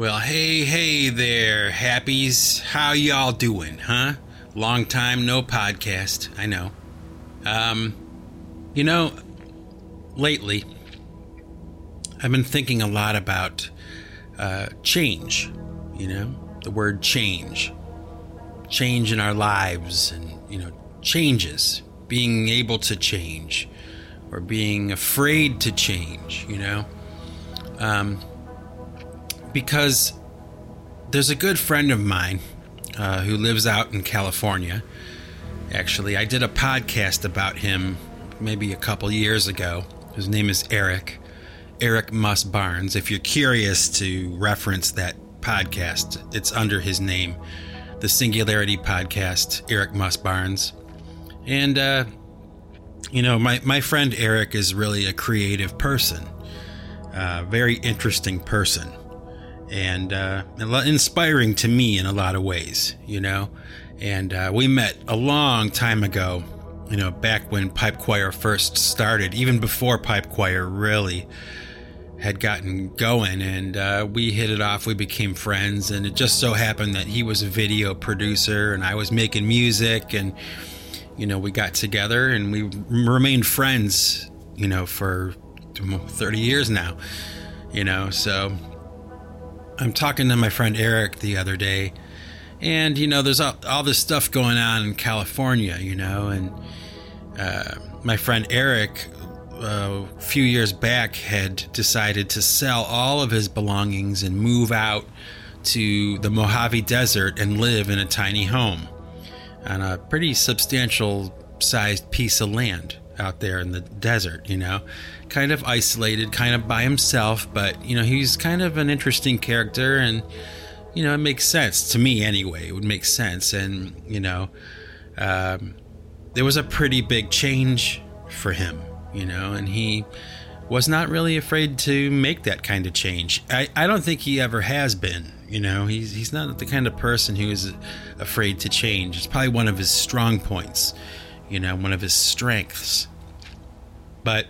Well, hey, hey there, happies. How y'all doing, huh? Long time no podcast, I know. Um, you know, lately, I've been thinking a lot about uh, change, you know, the word change. Change in our lives and, you know, changes, being able to change or being afraid to change, you know. Um, because there's a good friend of mine uh, who lives out in California. Actually, I did a podcast about him maybe a couple years ago. His name is Eric, Eric Muss Barnes. If you're curious to reference that podcast, it's under his name, the Singularity Podcast, Eric Muss Barnes. And, uh, you know, my, my friend Eric is really a creative person, uh, very interesting person and uh, inspiring to me in a lot of ways, you know. And uh, we met a long time ago, you know, back when Pipe Choir first started, even before Pipe Choir really had gotten going. And uh, we hit it off. We became friends. And it just so happened that he was a video producer and I was making music. And, you know, we got together and we remained friends, you know, for 30 years now, you know. So I'm talking to my friend Eric the other day, and you know, there's all, all this stuff going on in California, you know, and uh, my friend Eric uh, a few years back had decided to sell all of his belongings and move out to the Mojave Desert and live in a tiny home on a pretty substantial sized piece of land out there in the desert, you know kind of isolated, kind of by himself, but you know, he's kind of an interesting character and you know, it makes sense to me anyway. It would make sense and, you know, um, there was a pretty big change for him, you know, and he was not really afraid to make that kind of change. I, I don't think he ever has been, you know, he's, he's not the kind of person who is afraid to change. It's probably one of his strong points, you know, one of his strengths. But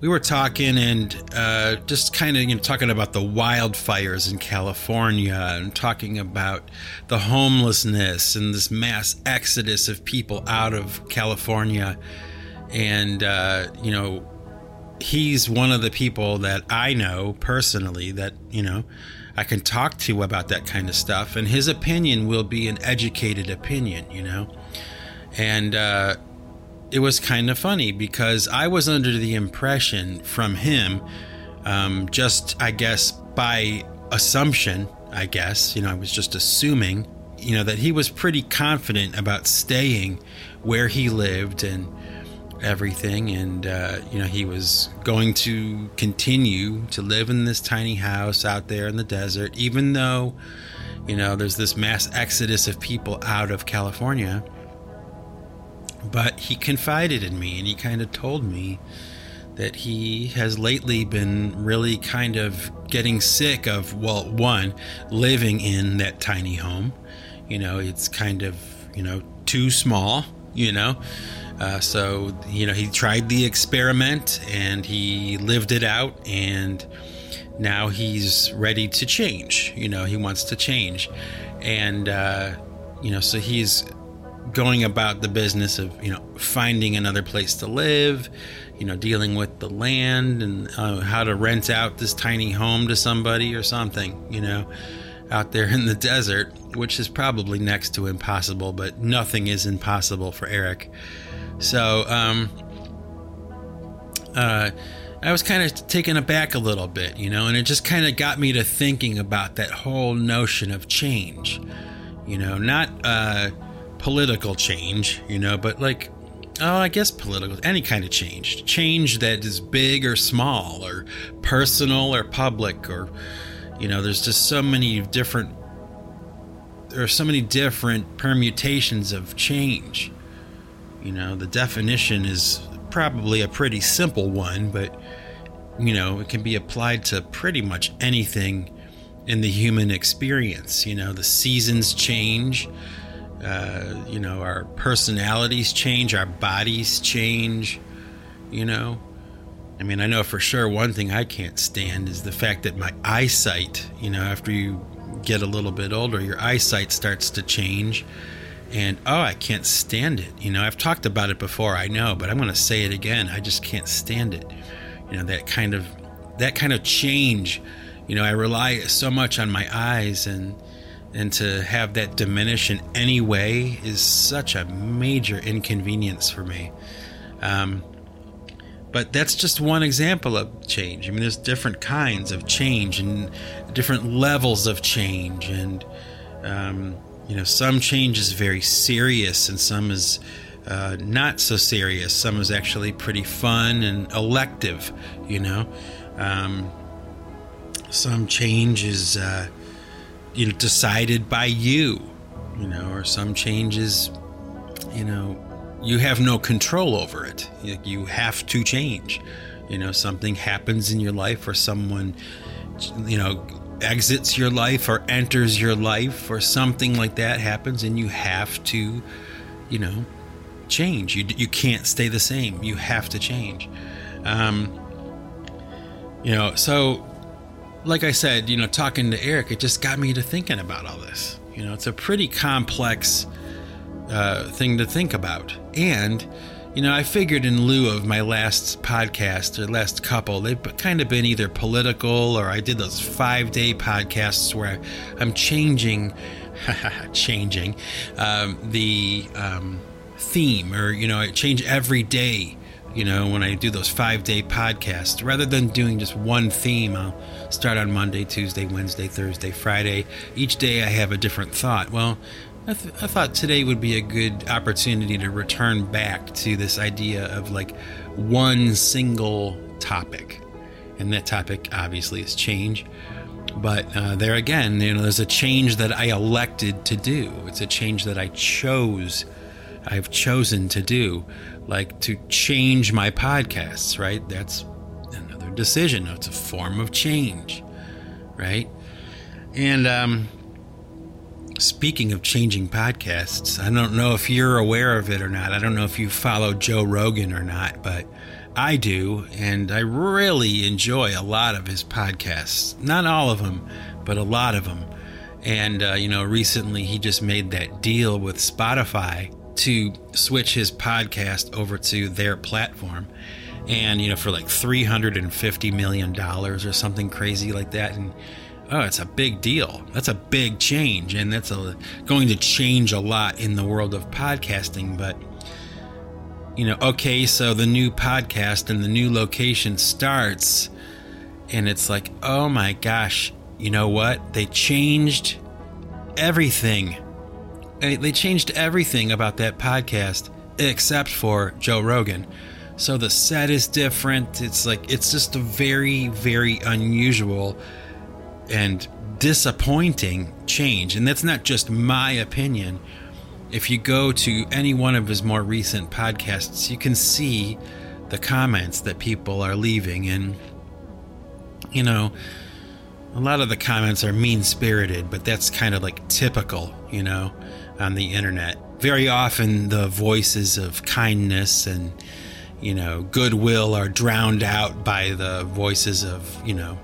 we were talking and uh, just kind of you know talking about the wildfires in California and talking about the homelessness and this mass exodus of people out of California, and uh, you know he's one of the people that I know personally that you know I can talk to about that kind of stuff, and his opinion will be an educated opinion, you know, and. Uh, it was kind of funny because I was under the impression from him, um, just I guess by assumption, I guess, you know, I was just assuming, you know, that he was pretty confident about staying where he lived and everything. And, uh, you know, he was going to continue to live in this tiny house out there in the desert, even though, you know, there's this mass exodus of people out of California but he confided in me and he kind of told me that he has lately been really kind of getting sick of, well, one, living in that tiny home. You know, it's kind of, you know, too small, you know. Uh, so, you know, he tried the experiment and he lived it out and now he's ready to change. You know, he wants to change. And, uh, you know, so he's going about the business of you know finding another place to live you know dealing with the land and uh, how to rent out this tiny home to somebody or something you know out there in the desert which is probably next to impossible but nothing is impossible for eric so um uh I was kind of taken aback a little bit, you know, and it just kind of got me to thinking about that whole notion of change. You know, not uh, political change, you know, but like, oh, I guess political, any kind of change. Change that is big or small, or personal or public, or, you know, there's just so many different, there are so many different permutations of change. You know, the definition is probably a pretty simple one, but, you know, it can be applied to pretty much anything in the human experience. You know, the seasons change uh, you know, our personalities change, our bodies change, you know. I mean, I know for sure one thing I can't stand is the fact that my eyesight, you know, after you get a little bit older, your eyesight starts to change. And oh, I can't stand it. You know, I've talked about it before, I know, but I'm going to say it again. I just can't stand it. You know, that kind of that kind of change. You know, I rely so much on my eyes and and to have that diminish in any way is such a major inconvenience for me. Um, but that's just one example of change. I mean, there's different kinds of change and different levels of change, and um, you know, some change is very serious, and some is uh, not so serious. Some is actually pretty fun and elective. You know, um, some change is uh, you know decided by you. You know, or some changes, you know, you have no control over it. You have to change. You know, something happens in your life, or someone, you know, exits your life or enters your life, or something like that happens, and you have to, you know, change. You you can't stay the same. You have to change. Um, you know, so like I said, you know, talking to Eric, it just got me to thinking about all this. You know, it's a pretty complex uh, thing to think about. And, you know, I figured in lieu of my last podcast or last couple, they've kind of been either political or I did those five day podcasts where I'm changing, changing um, the um, theme or, you know, I change every day. You know, when I do those five day podcasts, rather than doing just one theme, I'll start on Monday, Tuesday, Wednesday, Thursday, Friday. Each day I have a different thought. Well, I, th- I, thought today would be a good opportunity to return back to this idea of like one single topic. And that topic obviously is change. But uh, there again, you know, there's a change that I elected to do. It's a change that I chose. I've chosen to do, like to change my podcasts, right? That's decision. It's a form of change, right? And um, Speaking of changing podcasts, I don't know if you're aware of it or not. I don't know if you follow Joe Rogan or not, but I do, and I really enjoy a lot of his podcasts. Not all of them, but a lot of them. And, uh, you know, recently he just made that deal with Spotify to switch his podcast over to their platform. And, you know, for like $350 million or something crazy like that. And, oh, it's a big deal. That's a big change, and that's a, going to change a lot in the world of podcasting. But you know, okay, so the new podcast and the new location starts, and it's like, oh my gosh, you know what? They changed everything. They changed everything about that podcast except for Joe Rogan. So the set is different. It's like it's just a very, very unusual and disappointing change. And that's not just my opinion. If you go to any one of his more recent podcasts, you can see the comments that people are leaving. And, you know, a lot of the comments are mean spirited, but that's kind of like typical, you know, on the internet. Very often, the voices of kindness and, you know, goodwill are drowned out by the voices of, you know,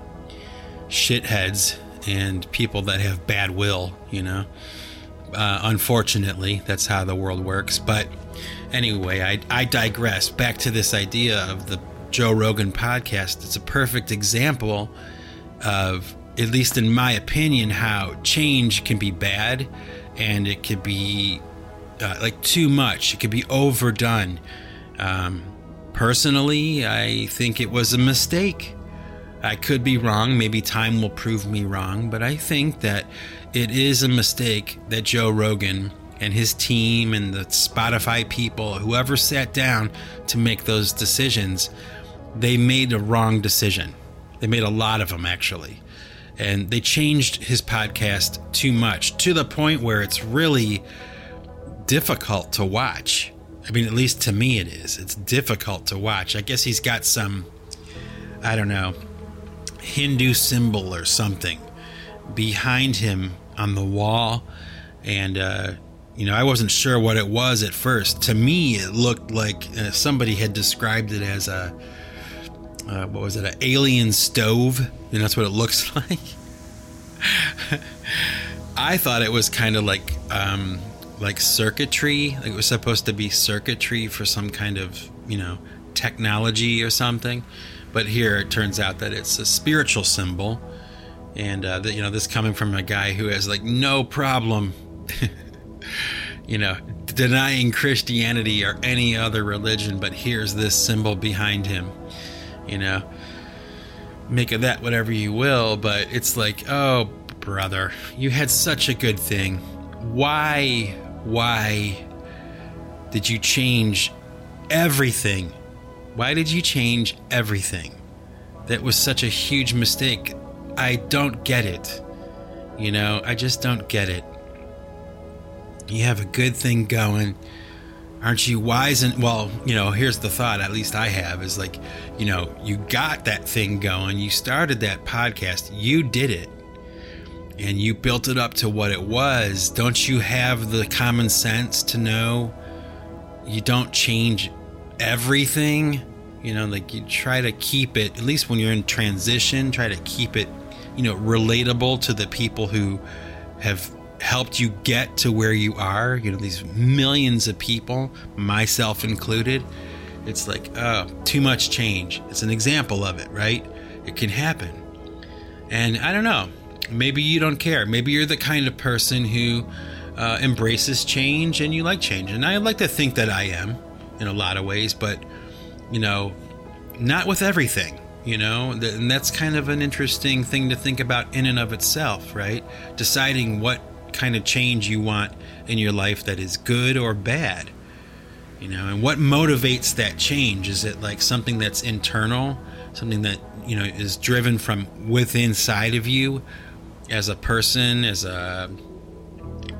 shitheads and people that have bad will, you know. Uh, unfortunately, that's how the world works. But anyway, I, I digress. Back to this idea of the Joe Rogan podcast. It's a perfect example of, at least in my opinion, how change can be bad and it could be uh, like too much. It could be overdone. Um, personally, I think it was a mistake I could be wrong. Maybe time will prove me wrong. But I think that it is a mistake that Joe Rogan and his team and the Spotify people, whoever sat down to make those decisions, they made a wrong decision. They made a lot of them, actually. And they changed his podcast too much to the point where it's really difficult to watch. I mean, at least to me, it is. It's difficult to watch. I guess he's got some, I don't know, Hindu symbol or something behind him on the wall. And, uh, you know, I wasn't sure what it was at first. To me, it looked like uh, somebody had described it as a uh, what was it, an alien stove, and that's what it looks like. I thought it was kind of like um, like circuitry. Like it was supposed to be circuitry for some kind of you know technology or something. But here it turns out that it's a spiritual symbol, and uh, that you know this coming from a guy who has like no problem, you know, denying Christianity or any other religion. But here's this symbol behind him, you know. Make of that whatever you will, but it's like, oh, brother, you had such a good thing. Why, why did you change everything why did you change everything? That was such a huge mistake. I don't get it. You know, I just don't get it. You have a good thing going. Aren't you wise? And well, you know, here's the thought, at least I have, is like, you know, you got that thing going. You started that podcast. You did it. And you built it up to what it was. Don't you have the common sense to know you don't change everything. You know, like you try to keep it, at least when you're in transition, try to keep it, you know, relatable to the people who have helped you get to where you are. You know, these millions of people, myself included. It's like, oh, too much change. It's an example of it, right? It can happen. And I don't know, maybe you don't care. Maybe you're the kind of person who uh, embraces change and you like change. And I like to think that I am in a lot of ways, but you know, not with everything. You know, and that's kind of an interesting thing to think about in and of itself, right? Deciding what kind of change you want in your life that is good or bad. You know, and what motivates that change? Is it like something that's internal, something that, you know, is driven from within inside of you as a person, as a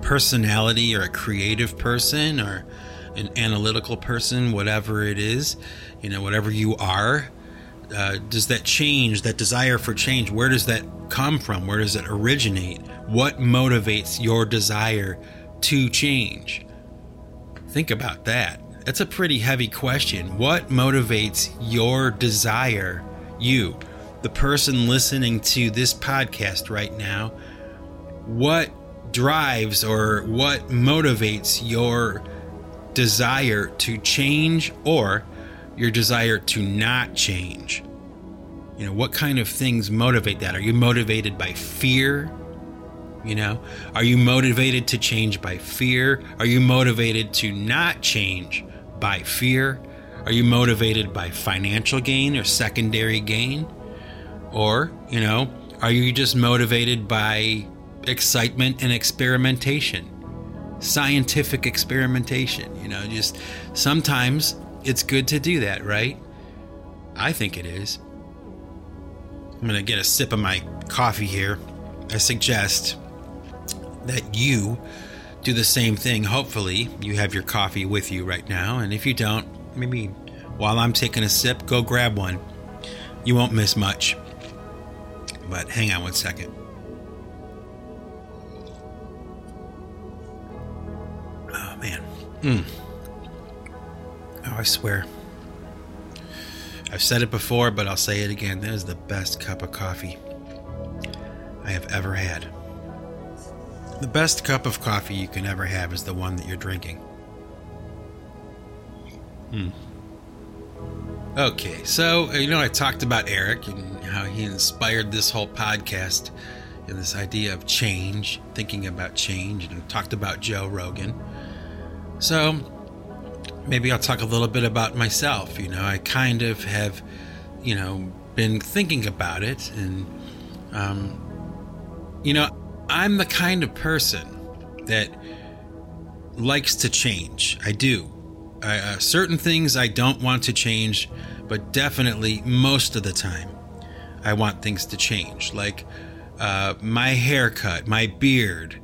personality or a creative person or an analytical person, whatever it is, you know, whatever you are, uh, does that change, that desire for change, where does that come from? Where does it originate? What motivates your desire to change? Think about that. That's a pretty heavy question. What motivates your desire, you, the person listening to this podcast right now? What drives or what motivates your desire to change or your desire to not change. You know, what kind of things motivate that? Are you motivated by fear? You know, are you motivated to change by fear? Are you motivated to not change by fear? Are you motivated by financial gain or secondary gain? Or, you know, are you just motivated by excitement and experimentation? scientific experimentation. You know, just sometimes it's good to do that, right? I think it is. I'm going to get a sip of my coffee here. I suggest that you do the same thing. Hopefully, you have your coffee with you right now. And if you don't, maybe while I'm taking a sip, go grab one. You won't miss much. But hang on one second. Oh, man. Mm. Oh, I swear. I've said it before, but I'll say it again. That is the best cup of coffee I have ever had. The best cup of coffee you can ever have is the one that you're drinking. Hmm. Okay, so, uh, you know, I talked about Eric and how he inspired this whole podcast and this idea of change, thinking about change, and talked about Joe Rogan. So maybe I'll talk a little bit about myself. You know, I kind of have, you know, been thinking about it, and, um, you know, I'm the kind of person that likes to change. I do. Uh, certain things I don't want to change, but definitely most of the time, I want things to change. Like uh, my haircut, my beard,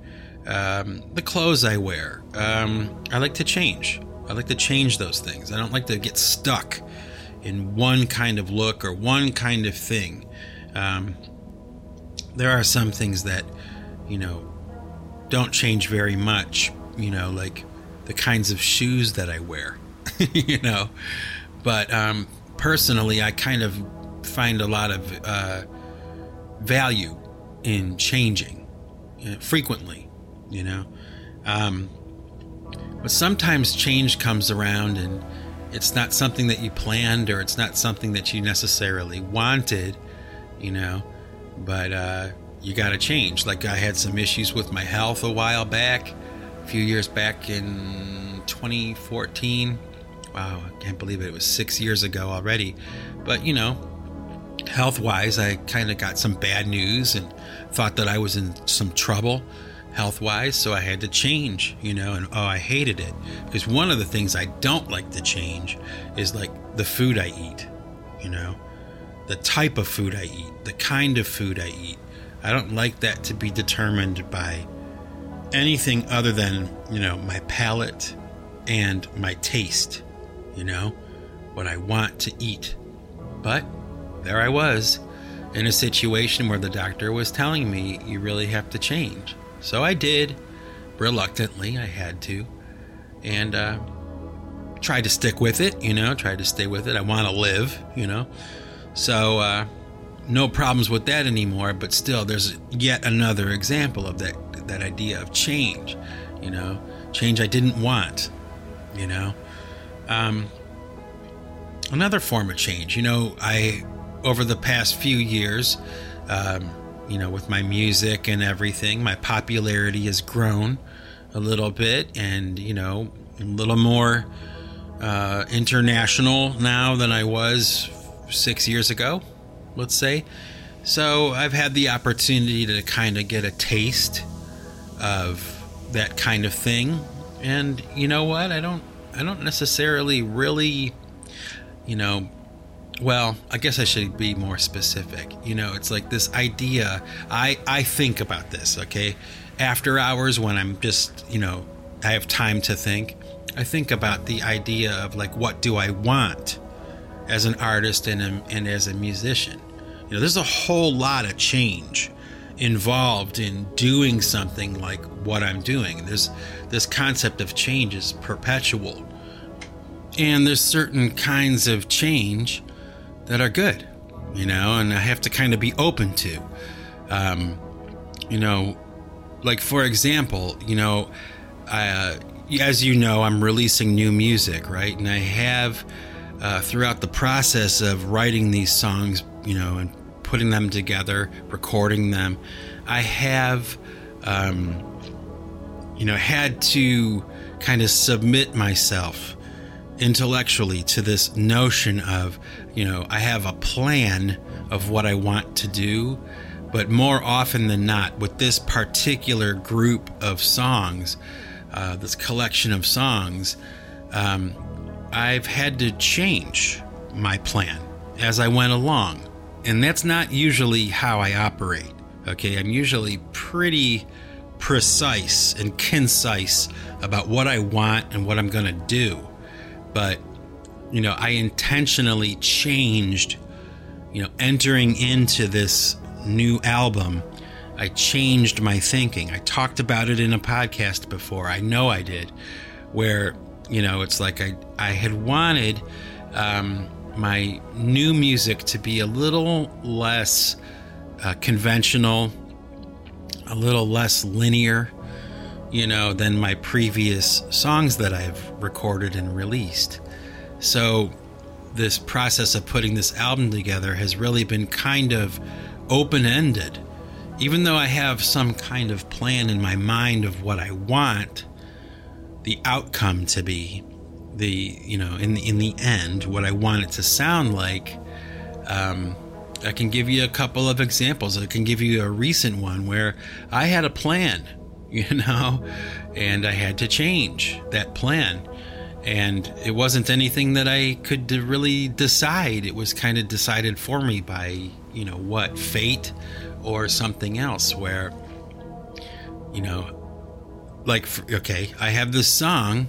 um, the clothes I wear. Um, I like to change. I like to change those things. I don't like to get stuck in one kind of look or one kind of thing. Um, there are some things that, you know, don't change very much, you know, like the kinds of shoes that I wear, you know. But um, personally, I kind of find a lot of uh, value in changing uh, frequently, you know. Um, but sometimes change comes around and it's not something that you planned or it's not something that you necessarily wanted, you know. But uh, you got to change. Like I had some issues with my health a while back, a few years back in 2014. Wow, I can't believe it. It was six years ago already. But, you know, health wise, I kind of got some bad news and thought that I was in some trouble health wise. So I had to change, you know, and oh, I hated it. Because one of the things I don't like to change is like the food I eat, you know, the type of food I eat, the kind of food I eat. I don't like that to be determined by anything other than, you know, my palate and my taste, you know, what I want to eat. But there I was in a situation where the doctor was telling me you really have to change. So I did. Reluctantly, I had to. And uh, tried to stick with it, you know, tried to stay with it. I want to live, you know. So, uh, no problems with that anymore, but still, there's yet another example of that, that idea of change, you know, change I didn't want, you know. Um, another form of change, you know, I, over the past few years, um, you know, with my music and everything, my popularity has grown a little bit and, you know, a little more uh, international now than I was six years ago, let's say. So I've had the opportunity to kind of get a taste of that kind of thing. And you know what? I don't I don't necessarily really you know well, I guess I should be more specific. You know, it's like this idea. I I think about this, okay? After hours when I'm just, you know, I have time to think. I think about the idea of like what do I want as an artist and a, and as a musician. You know, there's a whole lot of change involved in doing something like what I'm doing. There's this concept of change is perpetual. And there's certain kinds of change that are good, you know, and I have to kind of be open to. Um, you know, like for example, you know, uh, as you know, I'm releasing new music, right? And I have uh, throughout the process of writing these songs, you know, and putting them together, recording them, I have, um, you know, had to kind of submit myself intellectually to this notion of, you know, I have a plan of what I want to do, but more often than not, with this particular group of songs, uh, this collection of songs, um, I've had to change my plan as I went along. And that's not usually how I operate. Okay, I'm usually pretty precise and concise about what I want and what I'm going to do but you know, I intentionally changed, you know, entering into this new album. I changed my thinking. I talked about it in a podcast before. I know I did, where you know it's like I I had wanted um, my new music to be a little less uh, conventional, a little less linear, you know, than my previous songs that I've recorded and released. So, this process of putting this album together has really been kind of open ended. Even though I have some kind of plan in my mind of what I want the outcome to be, the, you know, in the, in the end, what I want it to sound like, um, I can give you a couple of examples. I can give you a recent one where I had a plan you know, and I had to change that plan. And it wasn't anything that I could really decide. It was kind of decided for me by, you know, what, fate or something else where, you know, like, okay, I have this song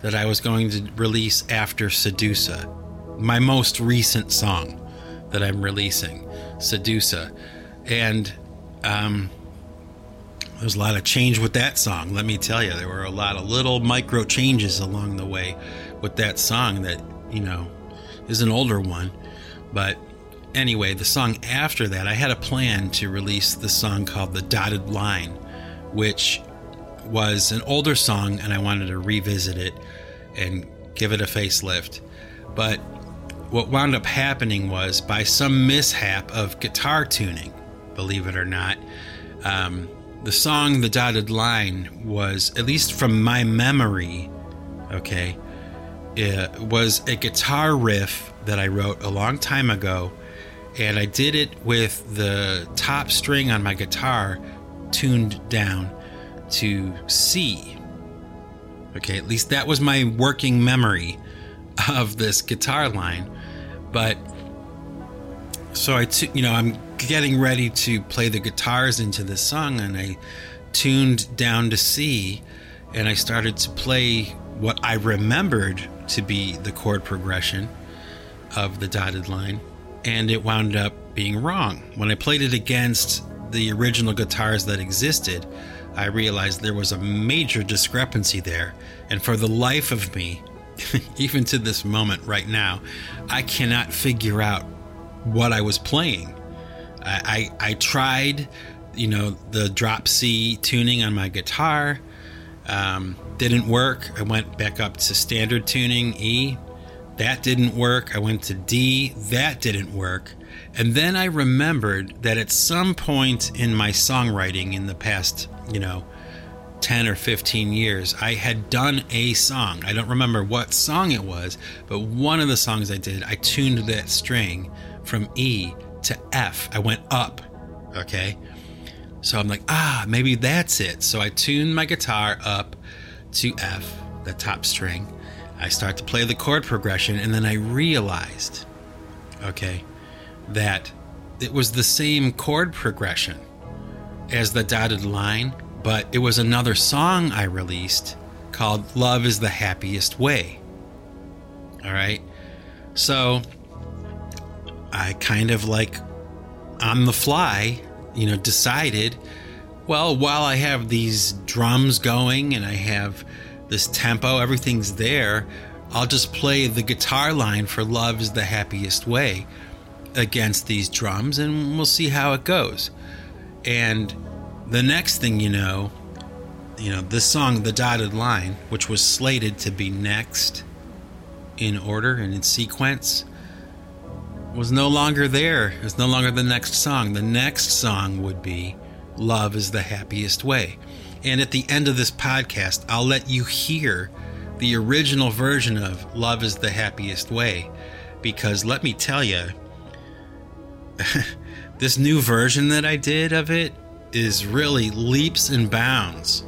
that I was going to release after Sedusa, my most recent song that I'm releasing, Sedusa. And, um, there's a lot of change with that song. Let me tell you, there were a lot of little micro changes along the way with that song that, you know, is an older one. But anyway, the song after that, I had a plan to release the song called The Dotted Line, which was an older song and I wanted to revisit it and give it a facelift. But what wound up happening was by some mishap of guitar tuning, believe it or not, um, the song The Dotted Line was, at least from my memory, okay, it was a guitar riff that I wrote a long time ago. And I did it with the top string on my guitar tuned down to C. Okay, at least that was my working memory of this guitar line. But so I, t- you know, I'm getting ready to play the guitars into this song, and I tuned down to C, and I started to play what I remembered to be the chord progression of the dotted line, and it wound up being wrong. When I played it against the original guitars that existed, I realized there was a major discrepancy there, and for the life of me, even to this moment right now, I cannot figure out what I was playing. I, I, I tried, you know, the drop C tuning on my guitar. Um, didn't work. I went back up to standard tuning E. That didn't work. I went to D. That didn't work. And then I remembered that at some point in my songwriting in the past, you know, 10 or 15 years, I had done a song. I don't remember what song it was, but one of the songs I did, I tuned that string from E to F. I went up. Okay. So I'm like, ah, maybe that's it. So I tuned my guitar up to F, the top string. I start to play the chord progression, and then I realized, okay, that it was the same chord progression as the dotted line, but it was another song I released called Love is the Happiest Way. All right. So I kind of like on the fly, you know, decided, well, while I have these drums going and I have this tempo, everything's there, I'll just play the guitar line for Love is the Happiest Way against these drums and we'll see how it goes. And the next thing you know, you know, this song, The Dotted Line, which was slated to be next in order and in sequence, was no longer there. It was no longer the next song. The next song would be Love is the Happiest Way. And at the end of this podcast, I'll let you hear the original version of Love is the Happiest Way. Because let me tell you, this new version that I did of it is really leaps and bounds,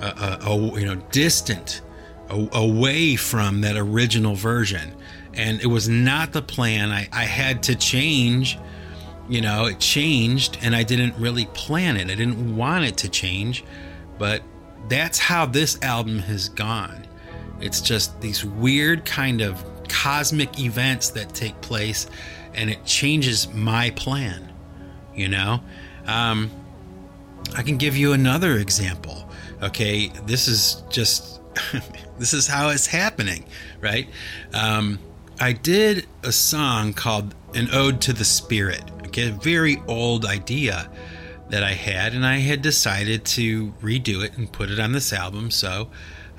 uh, uh, you know, distant, away from that original version and it was not the plan. I, I had to change, you know, it changed, and I didn't really plan it. I didn't want it to change, but that's how this album has gone. It's just these weird kind of cosmic events that take place, and it changes my plan, you know? Um, I can give you another example. Okay, this is just this is how it's happening, right? Um, I did a song called An Ode to the Spirit. Okay, a very old idea that I had, and I had decided to redo it and put it on this album, so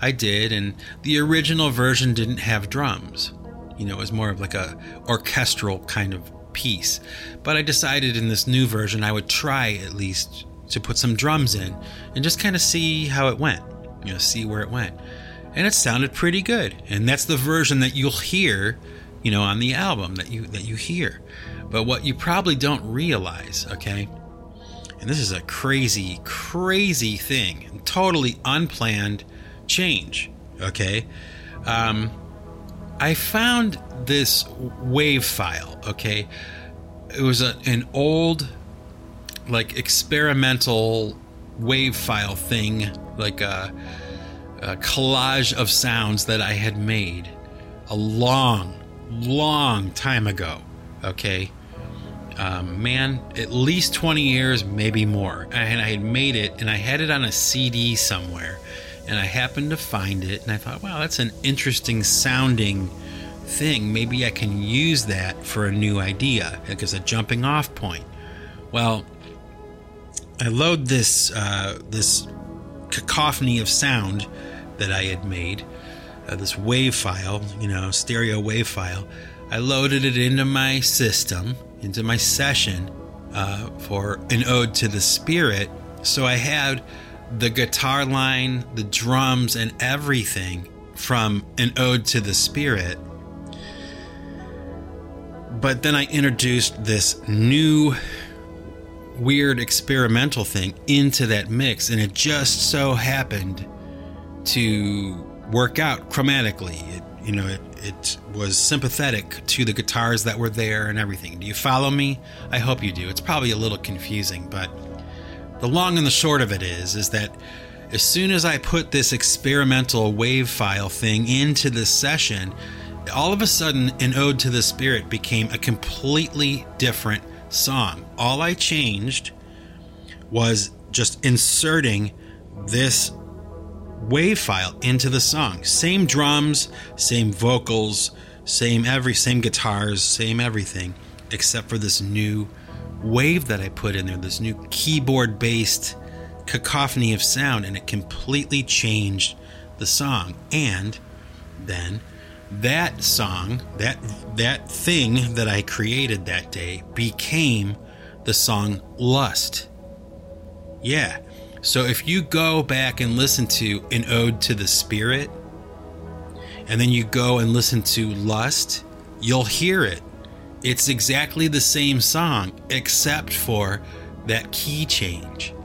I did. And the original version didn't have drums. You know, it was more of like a orchestral kind of piece. But I decided in this new version I would try at least to put some drums in and just kind of see how it went. You know, see where it went and it sounded pretty good. And that's the version that you'll hear, you know, on the album that you that you hear. But what you probably don't realize, okay? And this is a crazy, crazy thing, totally unplanned change, okay? Um, I found this wave file, okay? It was a, an old, like, experimental wave file thing, like a a collage of sounds that I had made a long, long time ago. Okay. Um, man, at least 20 years, maybe more. And I had made it and I had it on a CD somewhere. And I happened to find it and I thought, wow, that's an interesting sounding thing, maybe I can use that for a new idea, as a jumping off point. Well, I load this uh, this cacophony of sound that I had made, uh, this wave file, you know, stereo wave file. I loaded it into my system, into my session uh, for an ode to the spirit. So I had the guitar line, the drums, and everything from an ode to the spirit. But then I introduced this new weird experimental thing into that mix, and it just so happened to work out chromatically. It, you know, it, it was sympathetic to the guitars that were there and everything. Do you follow me? I hope you do. It's probably a little confusing, but the long and the short of it is, is that as soon as I put this experimental wave file thing into this session, all of a sudden, an ode to the spirit became a completely different song. All I changed was just inserting this wave file into the song. Same drums, same vocals, same every same guitars, same everything, except for this new wave that I put in there, this new keyboard based cacophony of sound, and it completely changed the song. And then that song, that that thing that I created that day became the song Lust. Yeah. So if you go back and listen to an ode to the spirit and then you go and listen to Lust, you'll hear it. It's exactly the same song except for that key change.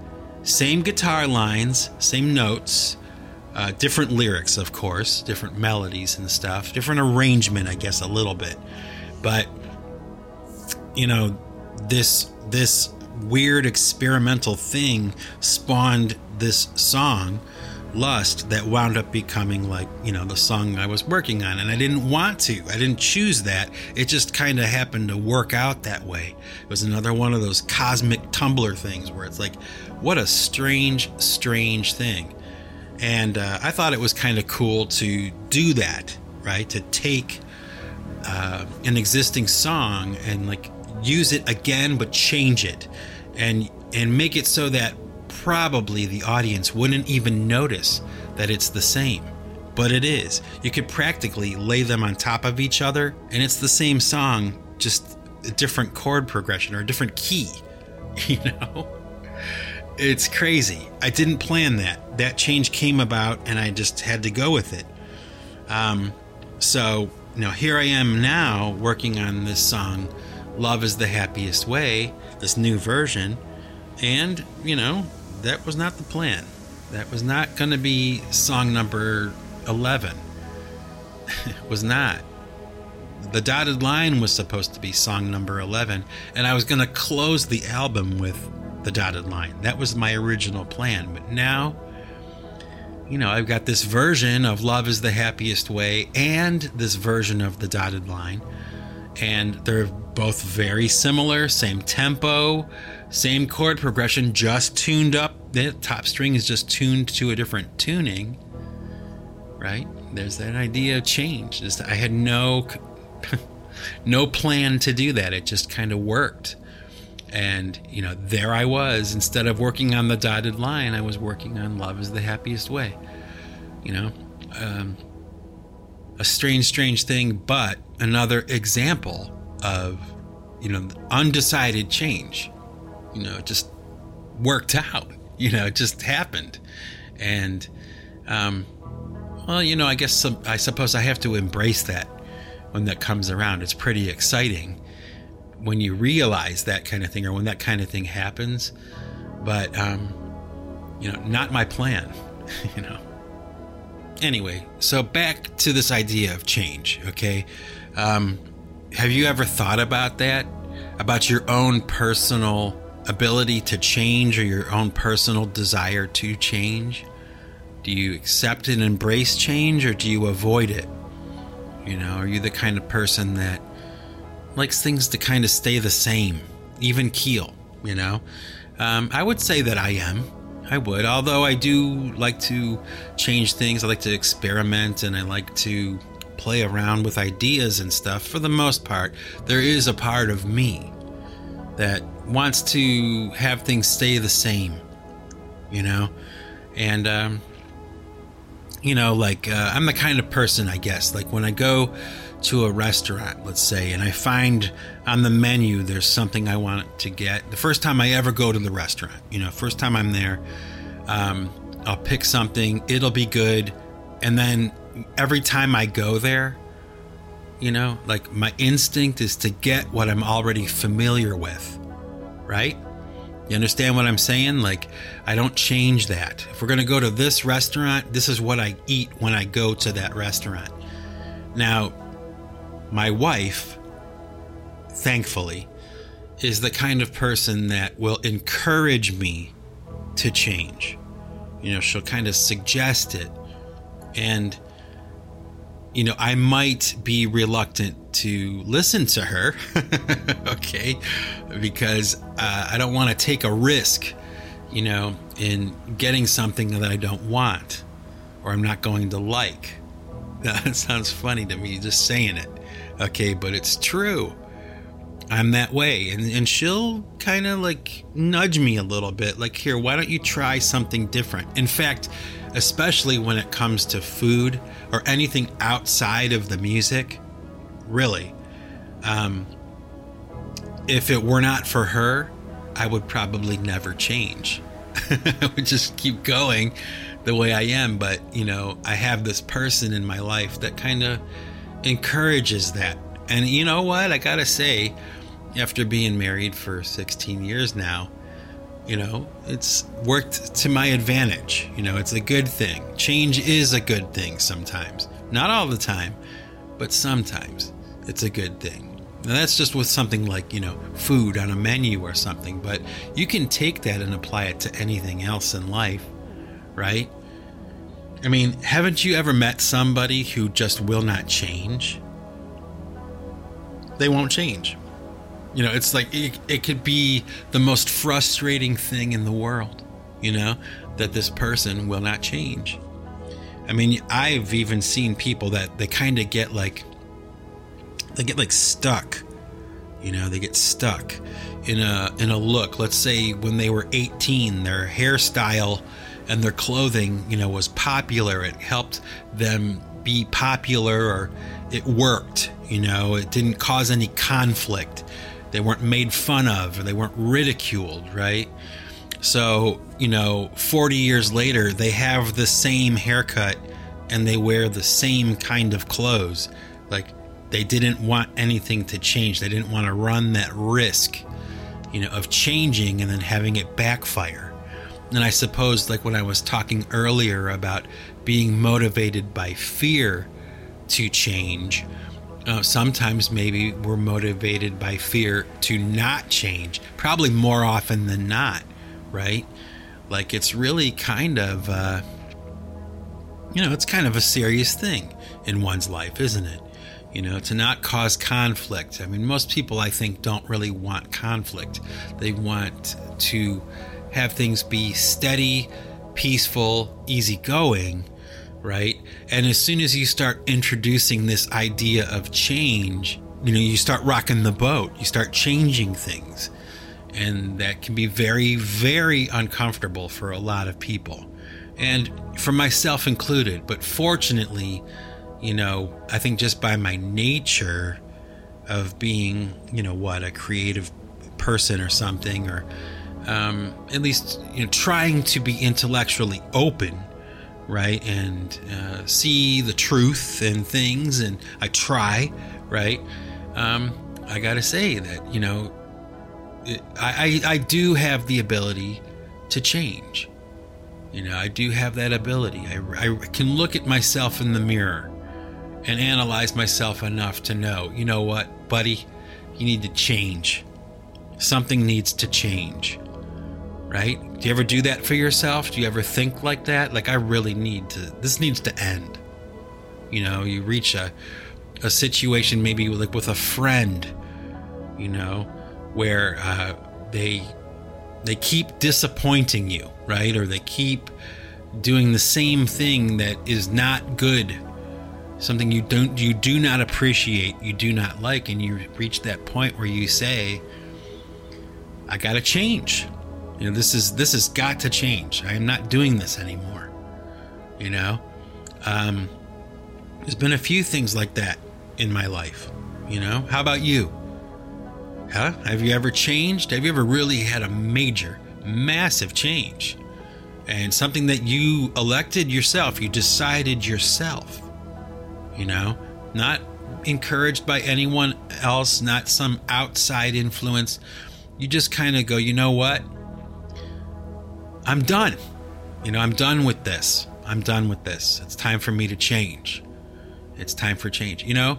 Same guitar lines, same notes, uh, different lyrics, of course, different melodies and stuff, different arrangement, I guess, a little bit. But you know, this this weird experimental thing spawned this song lust that wound up becoming like you know the song i was working on. And i didn't want to. I didn't choose that. It just kind of happened to work out that way. It was another one of those cosmic tumbler things where it's like what a strange strange thing. And uh, I thought it was kind of cool to do that, right? To take uh, an existing song and like use it again, but change it, and and make it so that probably the audience wouldn't even notice that it's the same. But it is. You could practically lay them on top of each other, and it's the same song, just a different chord progression or a different key. You know it's crazy. I didn't plan that. That change came about, and I just had to go with it. Um, so you here I am now working on this song, "Love Is the Happiest Way," this new version, and you know, that was not the plan. That was not going to be song number eleven. it was not. The dotted line was supposed to be song number 11, and I was going to close the album with the dotted line. That was my original plan. But now, you know, I've got this version of Love is the Happiest Way and this version of the dotted line. And they're both very similar, same tempo, same chord progression, just tuned up. The top string is just tuned to a different tuning, right? There's that idea of change. Just, I had no no plan to do that. It just kind of worked. And, you know, there I was. Instead of working on the dotted line, I was working on Love is the Happiest Way. You know, um, a strange, strange thing, but another example of, you know, undecided change. You know, it just worked out. You know, it just happened. And, um, well, you know, I guess some, I suppose I have to embrace that when that comes around. It's pretty exciting when you realize that kind of thing or when that kind of thing happens. But, um, you know, not my plan, you know. Anyway, so back to this idea of change, okay? Um, have you ever thought about that? About your own personal ability to change or your own personal desire to change? Do you accept and embrace change or do you avoid it? You know, are you the kind of person that likes things to kind of stay the same, even keel, you know? Um, I would say that I am. I would, although I do like to change things. I like to experiment and I like to play around with ideas and stuff, for the most part, there is a part of me that wants to have things stay the same, you know? And, um, you know, like, uh, I'm the kind of person, I guess, like when I go to a restaurant, let's say, and I find on the menu there's something I want to get. The first time I ever go to the restaurant, you know, first time I'm there, um, I'll pick something, it'll be good. And then every time I go there, you know, like my instinct is to get what I'm already familiar with, right? You understand what I'm saying? Like, I don't change that. If we're going to go to this restaurant, this is what I eat when I go to that restaurant. Now, my wife, thankfully, is the kind of person that will encourage me to change. You know, she'll kind of suggest it. And, you know, I might be reluctant to listen to her, okay, because uh, I don't want to take a risk, you know, in getting something that I don't want or I'm not going to like. That sounds funny to me just saying it, okay, but it's true. I'm that way. And, and she'll kind of like nudge me a little bit, like, here, why don't you try something different? In fact, especially when it comes to food or anything outside of the music, really. Um, if it were not for her, I would probably never change. I would just keep going the way I am. But, you know, I have this person in my life that kind of encourages that. And you know what? I got to say, after being married for 16 years now, you know, it's worked to my advantage. You know, it's a good thing. Change is a good thing sometimes. Not all the time, but sometimes it's a good thing. Now, that's just with something like, you know, food on a menu or something, but you can take that and apply it to anything else in life, right? I mean, haven't you ever met somebody who just will not change? They won't change. You know, it's like it, it could be the most frustrating thing in the world, you know, that this person will not change. I mean, I've even seen people that they kind of get like, they get like stuck, you know, they get stuck in a in a look. Let's say when they were 18, their hairstyle and their clothing, you know, was popular. It helped them be popular or it worked, you know, it didn't cause any conflict they weren't made fun of or they weren't ridiculed, right? So, you know, 40 years later, they have the same haircut and they wear the same kind of clothes. Like, they didn't want anything to change. They didn't want to run that risk, you know, of changing and then having it backfire. And I suppose, like when I was talking earlier about being motivated by fear to change, uh, sometimes maybe we're motivated by fear to not change, probably more often than not, right? Like it's really kind of, uh, you know, it's kind of a serious thing in one's life, isn't it? You know, to not cause conflict. I mean, most people, I think, don't really want conflict. They want to have things be steady, peaceful, easygoing right? And as soon as you start introducing this idea of change, you know, you start rocking the boat, you start changing things. And that can be very, very uncomfortable for a lot of people. And for myself included. But fortunately, you know, I think just by my nature of being, you know, what, a creative person or something, or um, at least, you know, trying to be intellectually open right? And uh, see the truth and things, and I try, right? Um, I gotta say that, you know, it, I, I, I do have the ability to change. You know, I do have that ability. I, I can look at myself in the mirror and analyze myself enough to know, you know what, buddy, you need to change. Something needs to change right? Do you ever do that for yourself? Do you ever think like that? Like, I really need to, this needs to end. You know, you reach a, a situation maybe like with a friend, you know, where uh, they they keep disappointing you, right? Or they keep doing the same thing that is not good. something you don't you do not appreciate, you do not like, and you reach that point where you say, I gotta change. You know, this is this has got to change. I am not doing this anymore. You know? Um there's been a few things like that in my life. You know? How about you? Huh? Have you ever changed? Have you ever really had a major, massive change? And something that you elected yourself, you decided yourself. You know, not encouraged by anyone else, not some outside influence. You just kind of go, you know what? I'm done. You know, I'm done with this. I'm done with this. It's time for me to change. It's time for change. You know,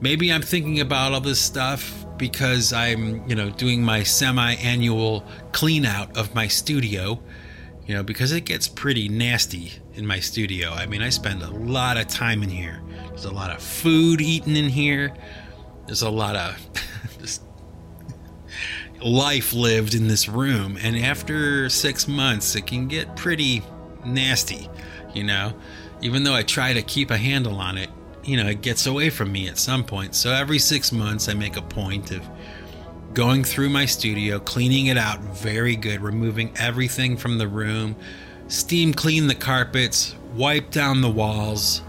maybe I'm thinking about all this stuff because I'm, you know, doing my semi annual clean out of my studio, you know, because it gets pretty nasty in my studio. I mean, I spend a lot of time in here. There's a lot of food eaten in here. There's a lot of life lived in this room. And after six months, it can get pretty nasty, you know, even though I try to keep a handle on it you know, it gets away from me at some point. So every six months, I make a point of going through my studio, cleaning it out very good, removing everything from the room, steam clean the carpets, wipe down the walls,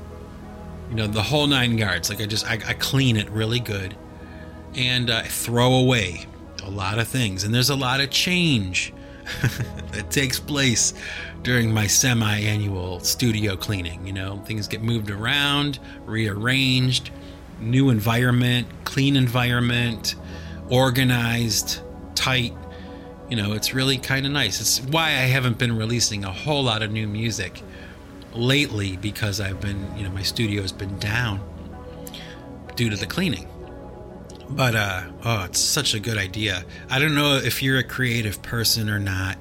you know, the whole nine yards. Like I just, I, I clean it really good and uh, throw away a lot of things. And there's a lot of change that takes place during my semi annual studio cleaning. You know, things get moved around, rearranged, new environment, clean environment, organized, tight. You know, it's really kind of nice. It's why I haven't been releasing a whole lot of new music lately because I've been, you know, my studio has been down due to the cleaning. But uh oh, it's such a good idea. I don't know if you're a creative person or not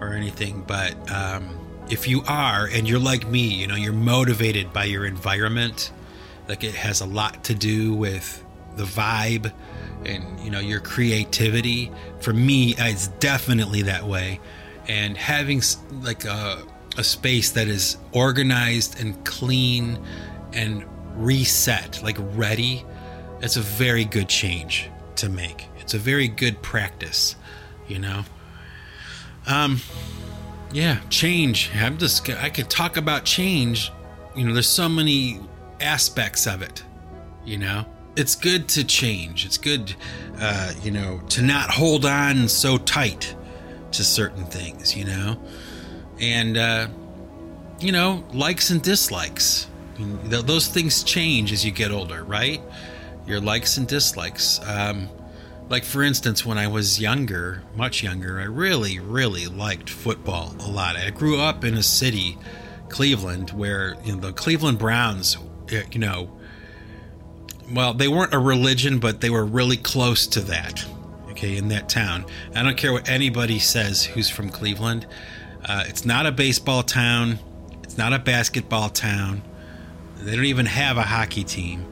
or anything, but um, if you are and you're like me, you know, you're motivated by your environment, like it has a lot to do with the vibe and you know your creativity. For me, it's definitely that way, and having like a, a space that is organized and clean and reset, like ready, it's a very good change to make. It's a very good practice, you know. Um, yeah, change. I'm just I could talk about change. You know, there's so many aspects of it. You know, it's good to change. It's good, uh, you know, to not hold on so tight to certain things. You know, and uh, you know, likes and dislikes. those things change as you get older, right? Your likes and dislikes. Um, like, for instance, when I was younger, much younger, I really, really liked football a lot. I grew up in a city, Cleveland, where you know, the Cleveland Browns, eh, you know, well, they weren't a religion, but they were really close to that, okay, in that town. I don't care what anybody says who's from Cleveland. Uh, it's not a baseball town, it's not a basketball town. They don't even have a hockey team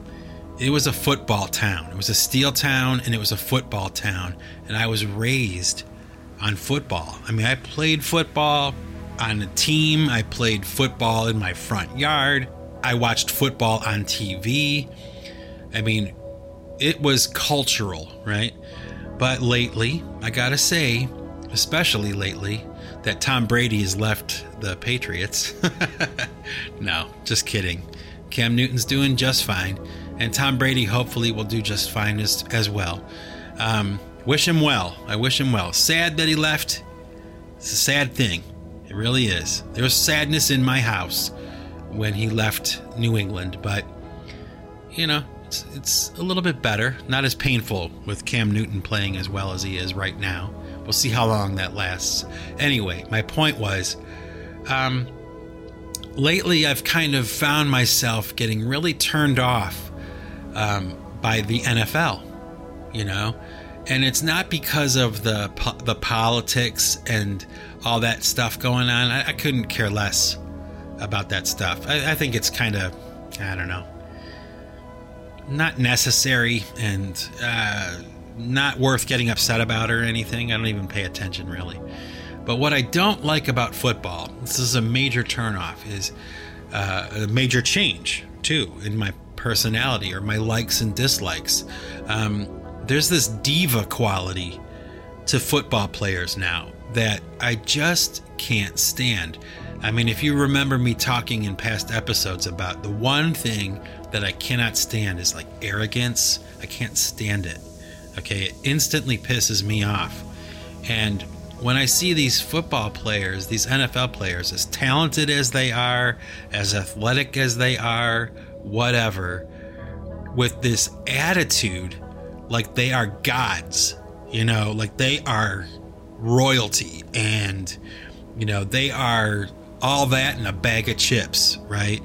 it was a football town. It was a steel town and it was a football town. And I was raised on football. I mean, I played football on a team, I played football in my front yard, I watched football on TV. I mean, it was cultural, right? But lately, I gotta say, especially lately, that Tom Brady has left the Patriots. no, just kidding. Cam Newton's doing just fine and Tom Brady hopefully will do just fine as, as well. Um, wish him well. I wish him well. Sad that he left. It's a sad thing. It really is. There was sadness in my house when he left New England, but you know, it's, it's a little bit better. Not as painful with Cam Newton playing as well as he is right now. We'll see how long that lasts. Anyway, my point was, um, lately I've kind of found myself getting really turned off um, by the NFL, you know, and it's not because of the the politics and all that stuff going on. I, I couldn't care less about that stuff. I, I think it's kind of, I don't know, not necessary and uh, not worth getting upset about or anything. I don't even pay attention really. But what I don't like about football, this is a major turnoff, is uh, a major change too in my personality or my likes and dislikes. Um, there's this diva quality to football players now that I just can't stand. I mean, if you remember me talking in past episodes about the one thing that I cannot stand is like arrogance, I can't stand it. Okay, it instantly pisses me off. And when I see these football players, these NFL players, as talented as they are, as athletic as they are, whatever, with this attitude like they are gods, you know, like they are royalty and, you know, they are all that in a bag of chips, right?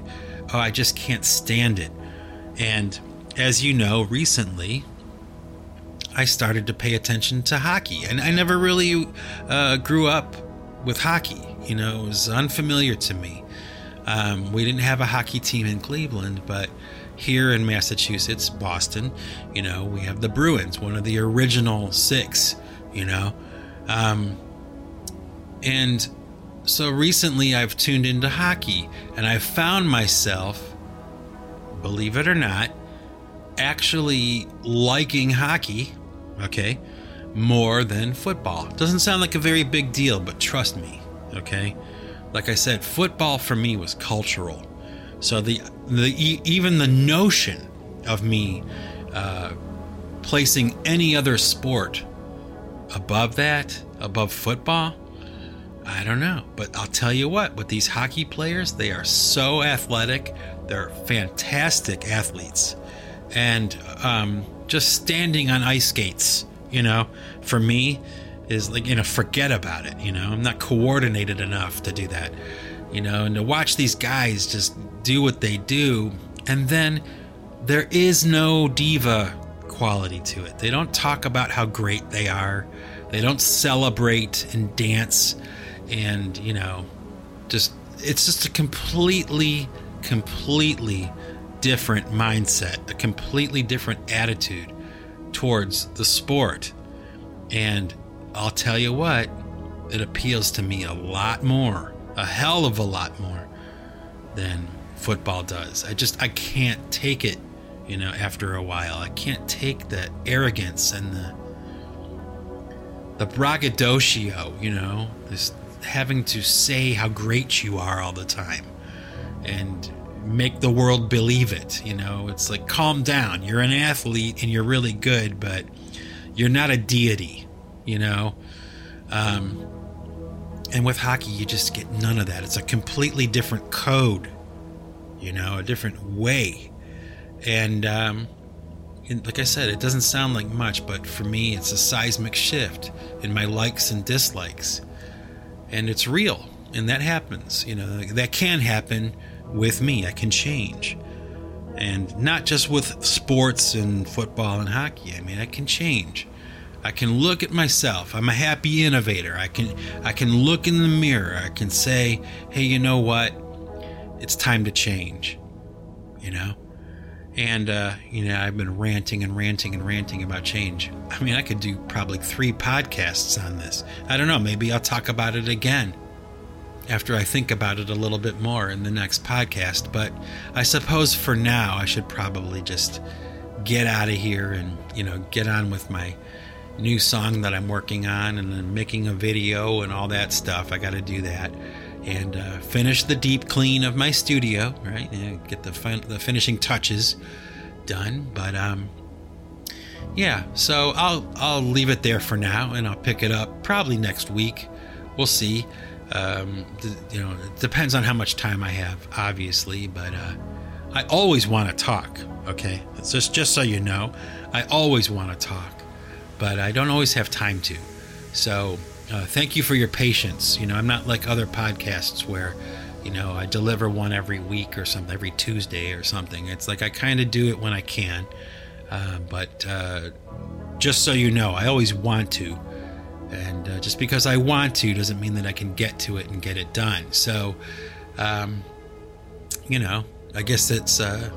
Oh, I just can't stand it. And as you know, recently, I started to pay attention to hockey. And I never really uh, grew up with hockey. You know, it was unfamiliar to me. Um, we didn't have a hockey team in Cleveland, but here in Massachusetts, Boston, you know, we have the Bruins, one of the original six, you know. Um, and so recently I've tuned into hockey and I've found myself, believe it or not, actually liking hockey okay, more than football. Doesn't sound like a very big deal, but trust me, okay? Like I said, football for me was cultural. So the the even the notion of me uh, placing any other sport above that, above football, I don't know. But I'll tell you what, with these hockey players, they are so athletic. They're fantastic athletes. And um, just standing on ice skates, you know, for me is like, you know, forget about it, you know. I'm not coordinated enough to do that, you know, and to watch these guys just do what they do. And then there is no diva quality to it. They don't talk about how great they are, they don't celebrate and dance and, you know, just, it's just a completely, completely different mindset, a completely different attitude towards the sport. And I'll tell you what, it appeals to me a lot more, a hell of a lot more than football does. I just I can't take it, you know, after a while. I can't take the arrogance and the the braggadocio, you know, this having to say how great you are all the time. And make the world believe it. You know, it's like calm down. You're an athlete and you're really good, but you're not a deity. You know, um, and with hockey, you just get none of that. It's a completely different code. You know, a different way, and, um, and like I said, it doesn't sound like much, but for me, it's a seismic shift in my likes and dislikes, and it's real. And that happens, you know, that can happen with me. I can change. And not just with sports and football and hockey. I mean, I can change. I can look at myself. I'm a happy innovator. I can I can look in the mirror. I can say, "Hey, you know what? It's time to change." You know? And uh, you know, I've been ranting and ranting and ranting about change. I mean, I could do probably 3 podcasts on this. I don't know, maybe I'll talk about it again after I think about it a little bit more in the next podcast. But I suppose for now, I should probably just get out of here and, you know, get on with my new song that I'm working on and then making a video and all that stuff. I got to do that and uh, finish the deep clean of my studio, right? And get the, fin- the finishing touches done. But, um, yeah, so I'll I'll leave it there for now, and I'll pick it up probably next week. We'll see. Um, you know, it depends on how much time I have, obviously, but uh, I always want to talk. Okay, just just so you know, I always want to talk, but I don't always have time to. So, uh, thank you for your patience. You know, I'm not like other podcasts where, you know, I deliver one every week or something, every Tuesday or something. It's like I kind of do it when I can, uh, but uh, just so you know, I always want to and uh, just because I want to doesn't mean that I can get to it and get it done. So, um, you know, I guess it's, uh,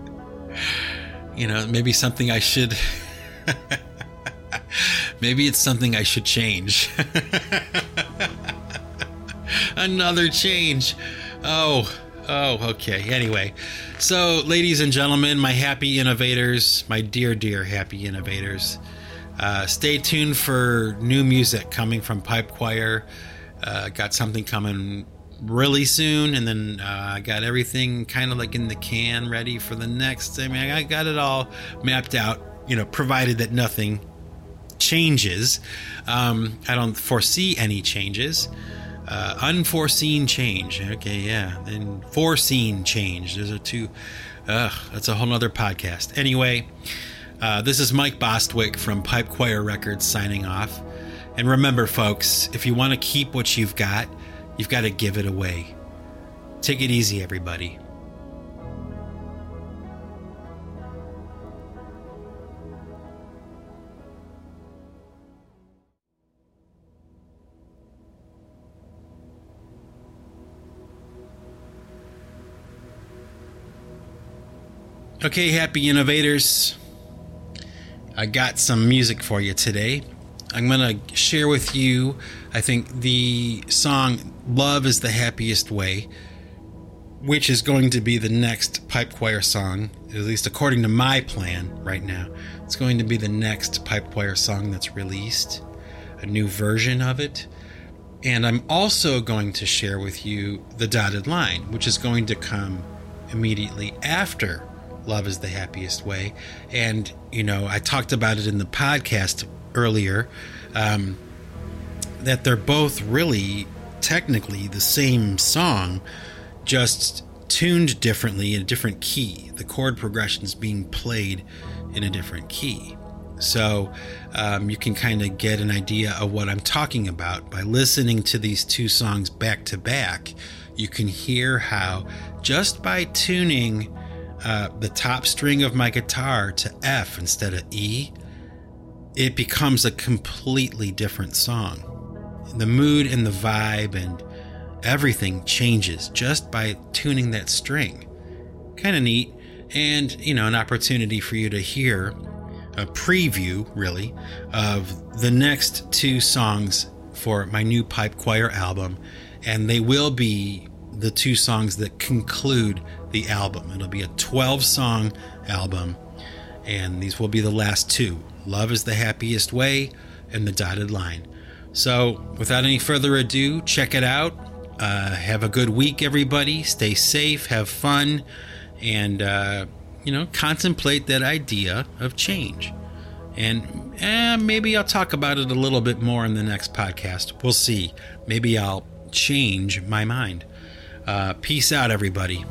you know, maybe something I should, maybe it's something I should change. Another change. Oh, Oh, okay. Anyway, so ladies and gentlemen, my happy innovators, my dear, dear happy innovators, uh, stay tuned for new music coming from Pipe Choir. Uh, got something coming really soon, and then uh, I got everything kind of like in the can, ready for the next. I mean, I got it all mapped out. You know, provided that nothing changes. Um, I don't foresee any changes. Uh, unforeseen change. Okay, yeah. And foreseen change. Those are two. Ugh, that's a whole nother podcast. Anyway, uh, this is Mike Bostwick from Pipe Choir Records signing off. And remember, folks, if you want to keep what you've got, you've got to give it away. Take it easy, everybody. Okay, happy innovators. I got some music for you today. I'm going to share with you, I think, the song Love is the Happiest Way, which is going to be the next pipe choir song, at least according to my plan right now. It's going to be the next pipe choir song that's released, a new version of it. And I'm also going to share with you the dotted line, which is going to come immediately after Love is the Happiest Way. And, you know, I talked about it in the podcast earlier um, that they're both really technically the same song, just tuned differently in a different key. The chord progressions being played in a different key. So um, you can kind of get an idea of what I'm talking about by listening to these two songs back to back. You can hear how just by tuning uh, the top string of my guitar to F instead of E, it becomes a completely different song. The mood and the vibe and everything changes just by tuning that string. Kind of neat, and you know, an opportunity for you to hear a preview, really, of the next two songs for my new pipe choir album, and they will be the two songs that conclude the album. It'll be a 12 song album, and these will be the last two Love is the Happiest Way and The Dotted Line. So, without any further ado, check it out. Uh, have a good week, everybody. Stay safe, have fun, and, uh, you know, contemplate that idea of change. And eh, maybe I'll talk about it a little bit more in the next podcast. We'll see. Maybe I'll change my mind. Uh, peace out, everybody.